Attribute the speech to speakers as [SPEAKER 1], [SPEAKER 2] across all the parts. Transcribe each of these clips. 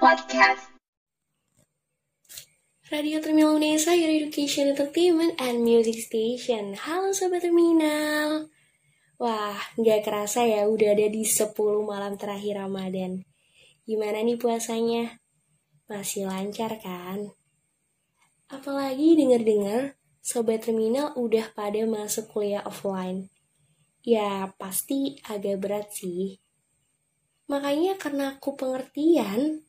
[SPEAKER 1] Podcast.
[SPEAKER 2] Radio Terminal Unesa, your education, entertainment, and music station. Halo Sobat Terminal. Wah, nggak kerasa ya udah ada di 10 malam terakhir Ramadan. Gimana nih puasanya? Masih lancar kan? Apalagi denger-dengar Sobat Terminal udah pada masuk kuliah offline. Ya, pasti agak berat sih. Makanya karena aku pengertian,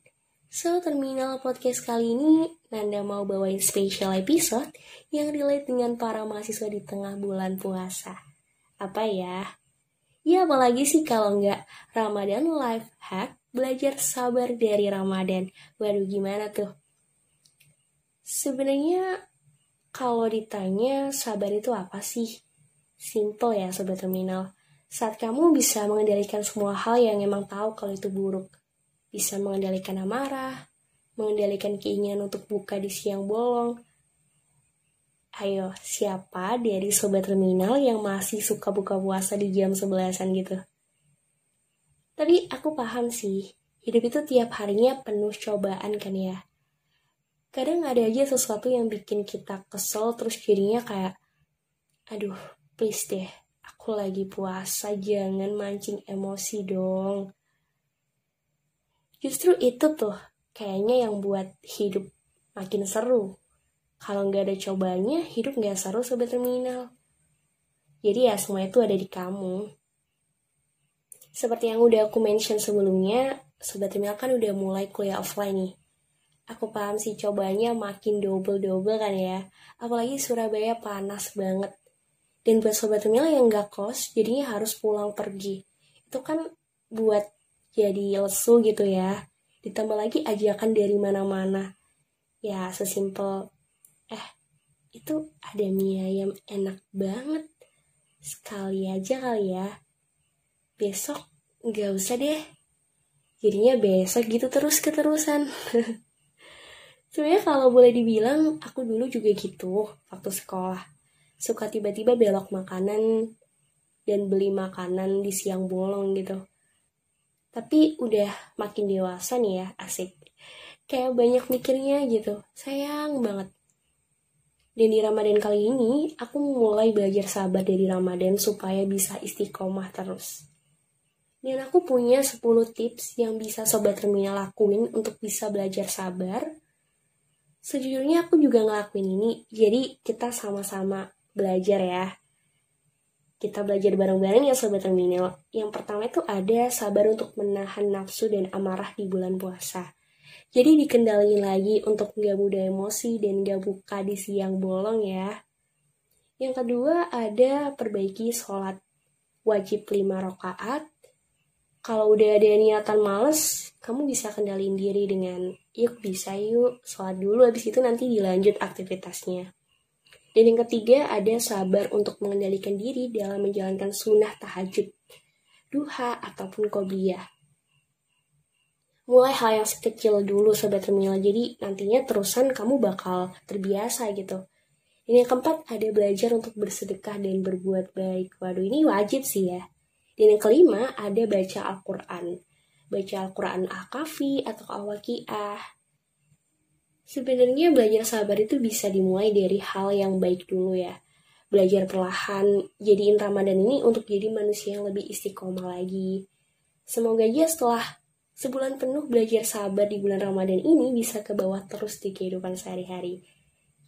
[SPEAKER 2] so Terminal Podcast kali ini Nanda mau bawain special episode yang relate dengan para mahasiswa di tengah bulan puasa. Apa ya? Ya apalagi sih kalau nggak Ramadan Life Hack belajar sabar dari Ramadan. Waduh gimana tuh? Sebenarnya kalau ditanya sabar itu apa sih? Simple ya Sobat Terminal. Saat kamu bisa mengendalikan semua hal yang emang tahu kalau itu buruk. Bisa mengendalikan amarah, mengendalikan keinginan untuk buka di siang bolong. Ayo, siapa dari sobat terminal yang masih suka buka puasa di jam sebelasan gitu? Tapi aku paham sih, hidup itu tiap harinya penuh cobaan kan ya. Kadang ada aja sesuatu yang bikin kita kesel terus jadinya kayak, aduh please deh, aku lagi puasa jangan mancing emosi dong. Justru itu tuh kayaknya yang buat hidup makin seru. Kalau nggak ada cobanya, hidup nggak seru sobat terminal. Jadi ya semua itu ada di kamu. Seperti yang udah aku mention sebelumnya, sobat terminal kan udah mulai kuliah offline nih. Aku paham sih cobanya makin double-double kan ya. Apalagi Surabaya panas banget. Dan buat sobat terminal yang nggak kos, jadinya harus pulang pergi. Itu kan buat jadi lesu gitu ya. Ditambah lagi ajakan dari mana-mana. Ya sesimpel eh itu ada mie ayam enak banget. Sekali aja kali ya. Besok nggak usah deh. Jadinya besok gitu terus keterusan. Sebenarnya kalau boleh dibilang aku dulu juga gitu waktu sekolah. Suka tiba-tiba belok makanan dan beli makanan di siang bolong gitu tapi udah makin dewasa nih ya, asik. Kayak banyak mikirnya gitu, sayang banget. Dan di Ramadan kali ini, aku mulai belajar sabar dari Ramadan supaya bisa istiqomah terus. Dan aku punya 10 tips yang bisa Sobat Terminal lakuin untuk bisa belajar sabar. Sejujurnya aku juga ngelakuin ini, jadi kita sama-sama belajar ya kita belajar bareng-bareng ya Sobat Terminal. Yang pertama itu ada sabar untuk menahan nafsu dan amarah di bulan puasa. Jadi dikendaliin lagi untuk nggak mudah emosi dan nggak buka di siang bolong ya. Yang kedua ada perbaiki sholat wajib 5 rakaat. Kalau udah ada niatan males, kamu bisa kendaliin diri dengan yuk bisa yuk sholat dulu habis itu nanti dilanjut aktivitasnya. Dan yang ketiga ada sabar untuk mengendalikan diri dalam menjalankan sunnah tahajud, duha, ataupun qobliyah. Mulai hal yang sekecil dulu sobat terminal, jadi nantinya terusan kamu bakal terbiasa gitu. Dan yang keempat ada belajar untuk bersedekah dan berbuat baik. Waduh ini wajib sih ya. Dan yang kelima ada baca Al-Quran. Baca Al-Quran Al-Kafi atau Al-Waqi'ah Sebenarnya belajar sabar itu bisa dimulai dari hal yang baik dulu ya. Belajar perlahan, jadiin Ramadan ini untuk jadi manusia yang lebih istiqomah lagi. Semoga aja setelah sebulan penuh belajar sabar di bulan Ramadan ini bisa ke bawah terus di kehidupan sehari-hari.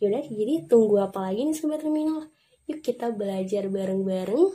[SPEAKER 2] Yaudah, jadi tunggu apa lagi nih Sobat Terminal? Yuk kita belajar bareng-bareng.